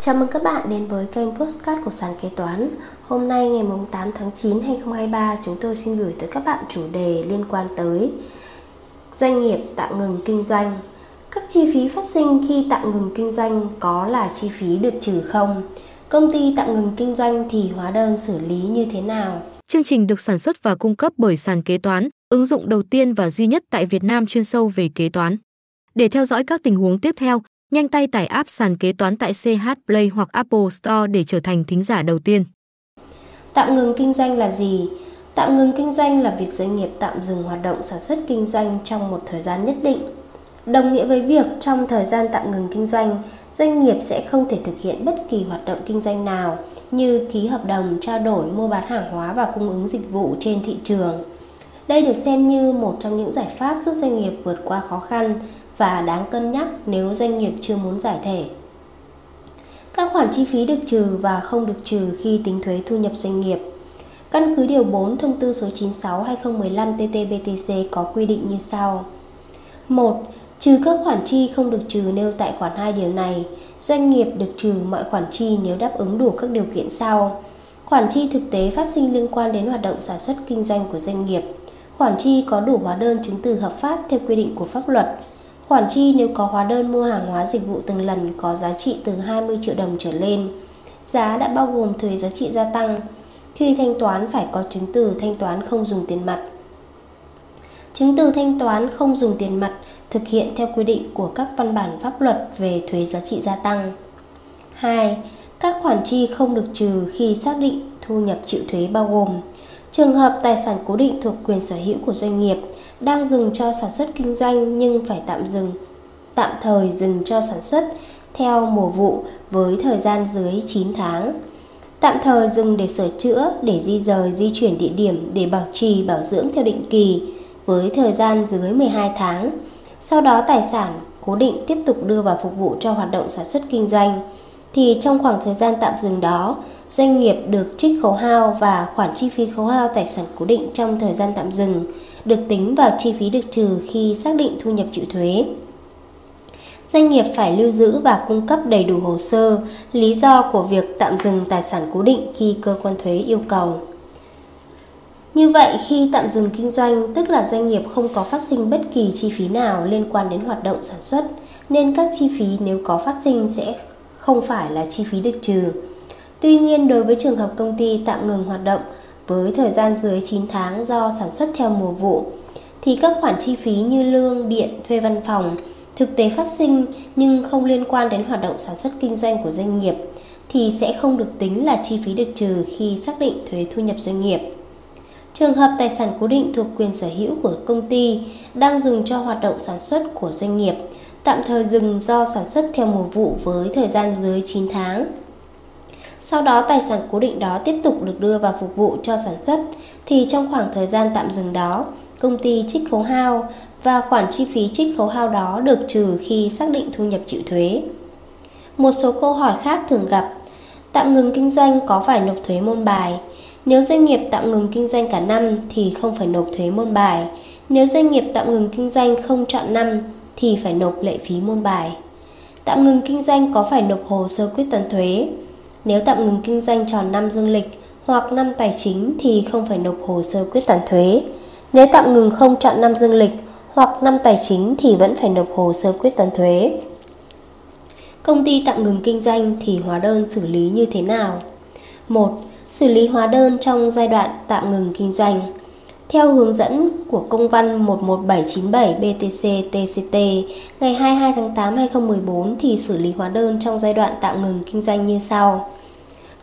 Chào mừng các bạn đến với kênh Postcard của Sàn Kế Toán Hôm nay ngày 8 tháng 9 2023 chúng tôi xin gửi tới các bạn chủ đề liên quan tới Doanh nghiệp tạm ngừng kinh doanh Các chi phí phát sinh khi tạm ngừng kinh doanh có là chi phí được trừ không? Công ty tạm ngừng kinh doanh thì hóa đơn xử lý như thế nào? Chương trình được sản xuất và cung cấp bởi Sàn Kế Toán, ứng dụng đầu tiên và duy nhất tại Việt Nam chuyên sâu về kế toán. Để theo dõi các tình huống tiếp theo, nhanh tay tải app sàn kế toán tại CH Play hoặc Apple Store để trở thành thính giả đầu tiên. Tạm ngừng kinh doanh là gì? Tạm ngừng kinh doanh là việc doanh nghiệp tạm dừng hoạt động sản xuất kinh doanh trong một thời gian nhất định. Đồng nghĩa với việc trong thời gian tạm ngừng kinh doanh, doanh nghiệp sẽ không thể thực hiện bất kỳ hoạt động kinh doanh nào như ký hợp đồng, trao đổi, mua bán hàng hóa và cung ứng dịch vụ trên thị trường. Đây được xem như một trong những giải pháp giúp doanh nghiệp vượt qua khó khăn và đáng cân nhắc nếu doanh nghiệp chưa muốn giải thể. Các khoản chi phí được trừ và không được trừ khi tính thuế thu nhập doanh nghiệp. Căn cứ điều 4 thông tư số 96/2015 TT-BTC có quy định như sau. 1. Trừ các khoản chi không được trừ nêu tại khoản 2 điều này, doanh nghiệp được trừ mọi khoản chi nếu đáp ứng đủ các điều kiện sau. Khoản chi thực tế phát sinh liên quan đến hoạt động sản xuất kinh doanh của doanh nghiệp. Khoản chi có đủ hóa đơn chứng từ hợp pháp theo quy định của pháp luật Khoản chi nếu có hóa đơn mua hàng hóa dịch vụ từng lần có giá trị từ 20 triệu đồng trở lên. Giá đã bao gồm thuế giá trị gia tăng. Khi thanh toán phải có chứng từ thanh toán không dùng tiền mặt. Chứng từ thanh toán không dùng tiền mặt thực hiện theo quy định của các văn bản pháp luật về thuế giá trị gia tăng. 2. Các khoản chi không được trừ khi xác định thu nhập chịu thuế bao gồm Trường hợp tài sản cố định thuộc quyền sở hữu của doanh nghiệp đang dùng cho sản xuất kinh doanh nhưng phải tạm dừng, tạm thời dừng cho sản xuất theo mùa vụ với thời gian dưới 9 tháng. Tạm thời dừng để sửa chữa, để di rời, di chuyển địa điểm để bảo trì, bảo dưỡng theo định kỳ với thời gian dưới 12 tháng. Sau đó tài sản cố định tiếp tục đưa vào phục vụ cho hoạt động sản xuất kinh doanh thì trong khoảng thời gian tạm dừng đó, doanh nghiệp được trích khấu hao và khoản chi phí khấu hao tài sản cố định trong thời gian tạm dừng được tính vào chi phí được trừ khi xác định thu nhập chịu thuế. Doanh nghiệp phải lưu giữ và cung cấp đầy đủ hồ sơ, lý do của việc tạm dừng tài sản cố định khi cơ quan thuế yêu cầu. Như vậy, khi tạm dừng kinh doanh, tức là doanh nghiệp không có phát sinh bất kỳ chi phí nào liên quan đến hoạt động sản xuất, nên các chi phí nếu có phát sinh sẽ không phải là chi phí được trừ. Tuy nhiên, đối với trường hợp công ty tạm ngừng hoạt động với thời gian dưới 9 tháng do sản xuất theo mùa vụ, thì các khoản chi phí như lương, điện, thuê văn phòng thực tế phát sinh nhưng không liên quan đến hoạt động sản xuất kinh doanh của doanh nghiệp thì sẽ không được tính là chi phí được trừ khi xác định thuế thu nhập doanh nghiệp. Trường hợp tài sản cố định thuộc quyền sở hữu của công ty đang dùng cho hoạt động sản xuất của doanh nghiệp, tạm thời dừng do sản xuất theo mùa vụ với thời gian dưới 9 tháng sau đó tài sản cố định đó tiếp tục được đưa vào phục vụ cho sản xuất thì trong khoảng thời gian tạm dừng đó, công ty trích khấu hao và khoản chi phí trích khấu hao đó được trừ khi xác định thu nhập chịu thuế. Một số câu hỏi khác thường gặp Tạm ngừng kinh doanh có phải nộp thuế môn bài? Nếu doanh nghiệp tạm ngừng kinh doanh cả năm thì không phải nộp thuế môn bài. Nếu doanh nghiệp tạm ngừng kinh doanh không chọn năm thì phải nộp lệ phí môn bài. Tạm ngừng kinh doanh có phải nộp hồ sơ quyết toán thuế? Nếu tạm ngừng kinh doanh tròn năm dương lịch hoặc năm tài chính thì không phải nộp hồ sơ quyết toán thuế. Nếu tạm ngừng không chọn năm dương lịch hoặc năm tài chính thì vẫn phải nộp hồ sơ quyết toán thuế. Công ty tạm ngừng kinh doanh thì hóa đơn xử lý như thế nào? 1. Xử lý hóa đơn trong giai đoạn tạm ngừng kinh doanh. Theo hướng dẫn của công văn 11797 BTC TCT ngày 22 tháng 8 2014 thì xử lý hóa đơn trong giai đoạn tạm ngừng kinh doanh như sau.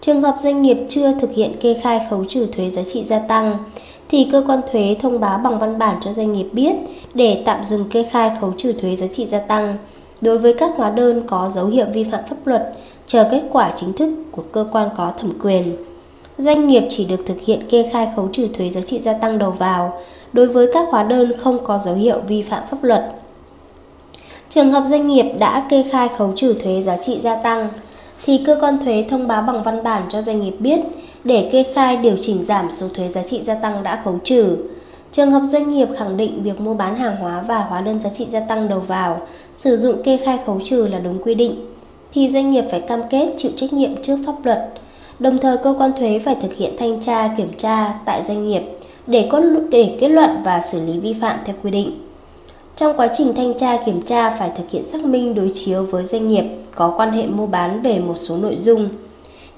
Trường hợp doanh nghiệp chưa thực hiện kê khai khấu trừ thuế giá trị gia tăng, thì cơ quan thuế thông báo bằng văn bản cho doanh nghiệp biết để tạm dừng kê khai khấu trừ thuế giá trị gia tăng đối với các hóa đơn có dấu hiệu vi phạm pháp luật, chờ kết quả chính thức của cơ quan có thẩm quyền doanh nghiệp chỉ được thực hiện kê khai khấu trừ thuế giá trị gia tăng đầu vào, đối với các hóa đơn không có dấu hiệu vi phạm pháp luật. Trường hợp doanh nghiệp đã kê khai khấu trừ thuế giá trị gia tăng, thì cơ quan thuế thông báo bằng văn bản cho doanh nghiệp biết để kê khai điều chỉnh giảm số thuế giá trị gia tăng đã khấu trừ. Trường hợp doanh nghiệp khẳng định việc mua bán hàng hóa và hóa đơn giá trị gia tăng đầu vào, sử dụng kê khai khấu trừ là đúng quy định, thì doanh nghiệp phải cam kết chịu trách nhiệm trước pháp luật. Đồng thời cơ quan thuế phải thực hiện thanh tra kiểm tra tại doanh nghiệp để có để kết luận và xử lý vi phạm theo quy định. Trong quá trình thanh tra kiểm tra phải thực hiện xác minh đối chiếu với doanh nghiệp có quan hệ mua bán về một số nội dung.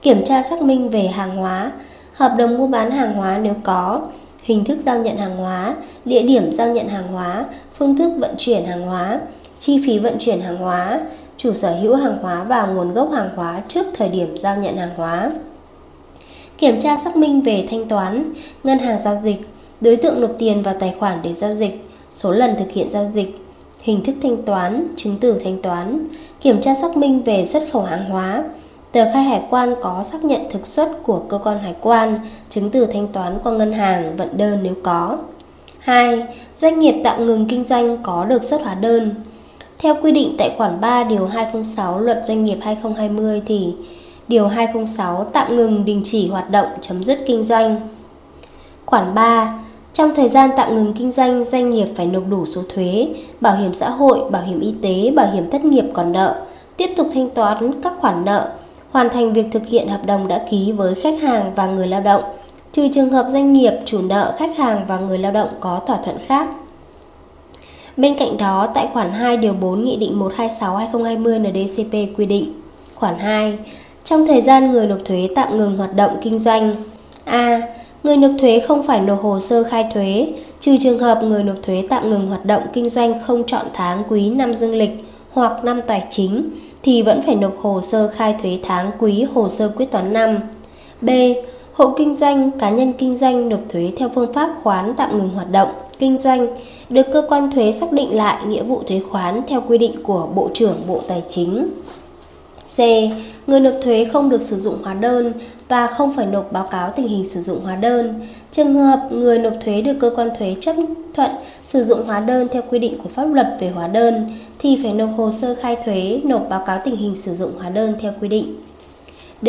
Kiểm tra xác minh về hàng hóa, hợp đồng mua bán hàng hóa nếu có, hình thức giao nhận hàng hóa, địa điểm giao nhận hàng hóa, phương thức vận chuyển hàng hóa, chi phí vận chuyển hàng hóa, chủ sở hữu hàng hóa và nguồn gốc hàng hóa trước thời điểm giao nhận hàng hóa. Kiểm tra xác minh về thanh toán, ngân hàng giao dịch, đối tượng nộp tiền vào tài khoản để giao dịch, số lần thực hiện giao dịch, hình thức thanh toán, chứng từ thanh toán, kiểm tra xác minh về xuất khẩu hàng hóa, tờ khai hải quan có xác nhận thực xuất của cơ quan hải quan, chứng từ thanh toán qua ngân hàng, vận đơn nếu có. 2. Doanh nghiệp tạm ngừng kinh doanh có được xuất hóa đơn. Theo quy định tại khoản 3 điều 206 Luật Doanh nghiệp 2020 thì điều 206 tạm ngừng đình chỉ hoạt động chấm dứt kinh doanh. Khoản 3 trong thời gian tạm ngừng kinh doanh, doanh nghiệp phải nộp đủ số thuế, bảo hiểm xã hội, bảo hiểm y tế, bảo hiểm thất nghiệp còn nợ, tiếp tục thanh toán các khoản nợ, hoàn thành việc thực hiện hợp đồng đã ký với khách hàng và người lao động, trừ trường hợp doanh nghiệp, chủ nợ, khách hàng và người lao động có thỏa thuận khác. Bên cạnh đó, tại khoản 2 điều 4 Nghị định 126/2020 NDCP quy định: Khoản 2, trong thời gian người nộp thuế tạm ngừng hoạt động kinh doanh, a người nộp thuế không phải nộp hồ sơ khai thuế, trừ trường hợp người nộp thuế tạm ngừng hoạt động kinh doanh không chọn tháng quý năm dương lịch hoặc năm tài chính thì vẫn phải nộp hồ sơ khai thuế tháng quý hồ sơ quyết toán năm. B. Hộ kinh doanh, cá nhân kinh doanh nộp thuế theo phương pháp khoán tạm ngừng hoạt động, kinh doanh, được cơ quan thuế xác định lại nghĩa vụ thuế khoán theo quy định của Bộ trưởng Bộ Tài chính. C. Người nộp thuế không được sử dụng hóa đơn và không phải nộp báo cáo tình hình sử dụng hóa đơn. Trường hợp người nộp thuế được cơ quan thuế chấp thuận sử dụng hóa đơn theo quy định của pháp luật về hóa đơn thì phải nộp hồ sơ khai thuế, nộp báo cáo tình hình sử dụng hóa đơn theo quy định. D.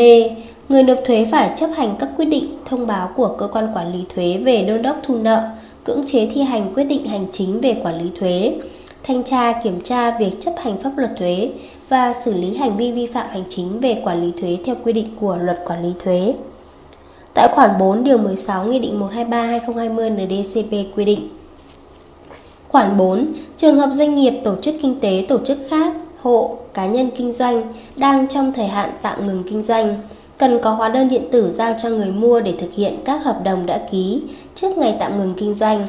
Người nộp thuế phải chấp hành các quyết định, thông báo của cơ quan quản lý thuế về đôn đốc thu nợ, cưỡng chế thi hành quyết định hành chính về quản lý thuế, thanh tra kiểm tra việc chấp hành pháp luật thuế và xử lý hành vi vi phạm hành chính về quản lý thuế theo quy định của Luật Quản lý thuế. Tại khoản 4 điều 16 Nghị định 123/2020 NDCP quy định. Khoản 4, trường hợp doanh nghiệp, tổ chức kinh tế, tổ chức khác, hộ, cá nhân kinh doanh đang trong thời hạn tạm ngừng kinh doanh, cần có hóa đơn điện tử giao cho người mua để thực hiện các hợp đồng đã ký trước ngày tạm ngừng kinh doanh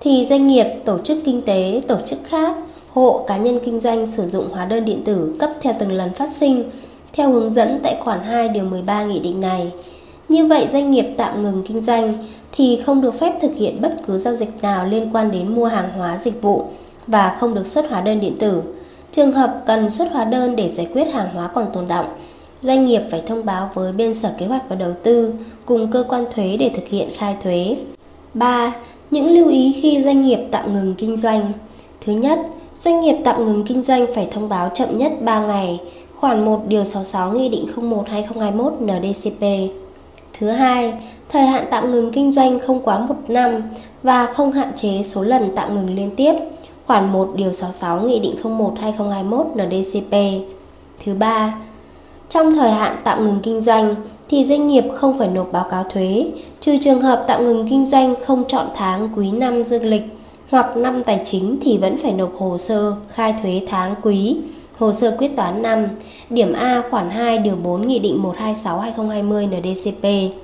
thì doanh nghiệp, tổ chức kinh tế, tổ chức khác, hộ, cá nhân kinh doanh sử dụng hóa đơn điện tử cấp theo từng lần phát sinh theo hướng dẫn tại khoản 2 điều 13 nghị định này. Như vậy doanh nghiệp tạm ngừng kinh doanh thì không được phép thực hiện bất cứ giao dịch nào liên quan đến mua hàng hóa dịch vụ và không được xuất hóa đơn điện tử. Trường hợp cần xuất hóa đơn để giải quyết hàng hóa còn tồn động, doanh nghiệp phải thông báo với bên Sở Kế hoạch và Đầu tư cùng cơ quan thuế để thực hiện khai thuế. 3. Những lưu ý khi doanh nghiệp tạm ngừng kinh doanh. Thứ nhất, doanh nghiệp tạm ngừng kinh doanh phải thông báo chậm nhất 3 ngày, khoản 1 điều 66 Nghị định 01/2021 NDCP. Thứ hai, thời hạn tạm ngừng kinh doanh không quá 1 năm và không hạn chế số lần tạm ngừng liên tiếp, khoản 1 điều 66 Nghị định 01/2021 NDCP. Thứ ba, trong thời hạn tạm ngừng kinh doanh thì doanh nghiệp không phải nộp báo cáo thuế, trừ trường hợp tạm ngừng kinh doanh không chọn tháng quý năm dương lịch hoặc năm tài chính thì vẫn phải nộp hồ sơ khai thuế tháng quý, hồ sơ quyết toán năm, điểm A khoản 2 điều 4 Nghị định 126/2020 NDCP.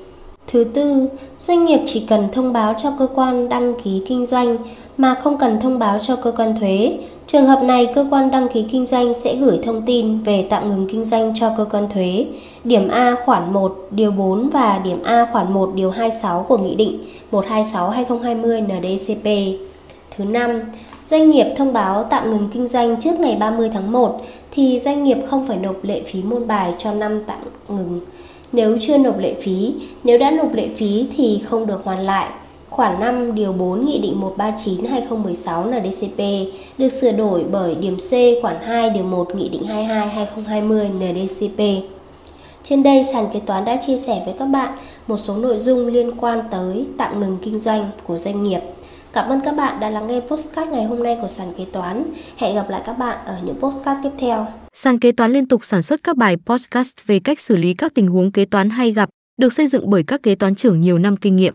Thứ tư, doanh nghiệp chỉ cần thông báo cho cơ quan đăng ký kinh doanh mà không cần thông báo cho cơ quan thuế. Trường hợp này, cơ quan đăng ký kinh doanh sẽ gửi thông tin về tạm ngừng kinh doanh cho cơ quan thuế. Điểm A khoản 1 điều 4 và điểm A khoản 1 điều 26 của Nghị định 126/2020 NDCP. Thứ năm, doanh nghiệp thông báo tạm ngừng kinh doanh trước ngày 30 tháng 1 thì doanh nghiệp không phải nộp lệ phí môn bài cho năm tạm ngừng. Nếu chưa nộp lệ phí, nếu đã nộp lệ phí thì không được hoàn lại. Khoản 5 điều 4 Nghị định 139/2016 NDCP được sửa đổi bởi điểm C khoản 2 điều 1 Nghị định 22/2020 NDCP. Trên đây sàn kế toán đã chia sẻ với các bạn một số nội dung liên quan tới tạm ngừng kinh doanh của doanh nghiệp Cảm ơn các bạn đã lắng nghe postcard ngày hôm nay của sàn kế toán. Hẹn gặp lại các bạn ở những postcard tiếp theo. Sàn kế toán liên tục sản xuất các bài podcast về cách xử lý các tình huống kế toán hay gặp, được xây dựng bởi các kế toán trưởng nhiều năm kinh nghiệm.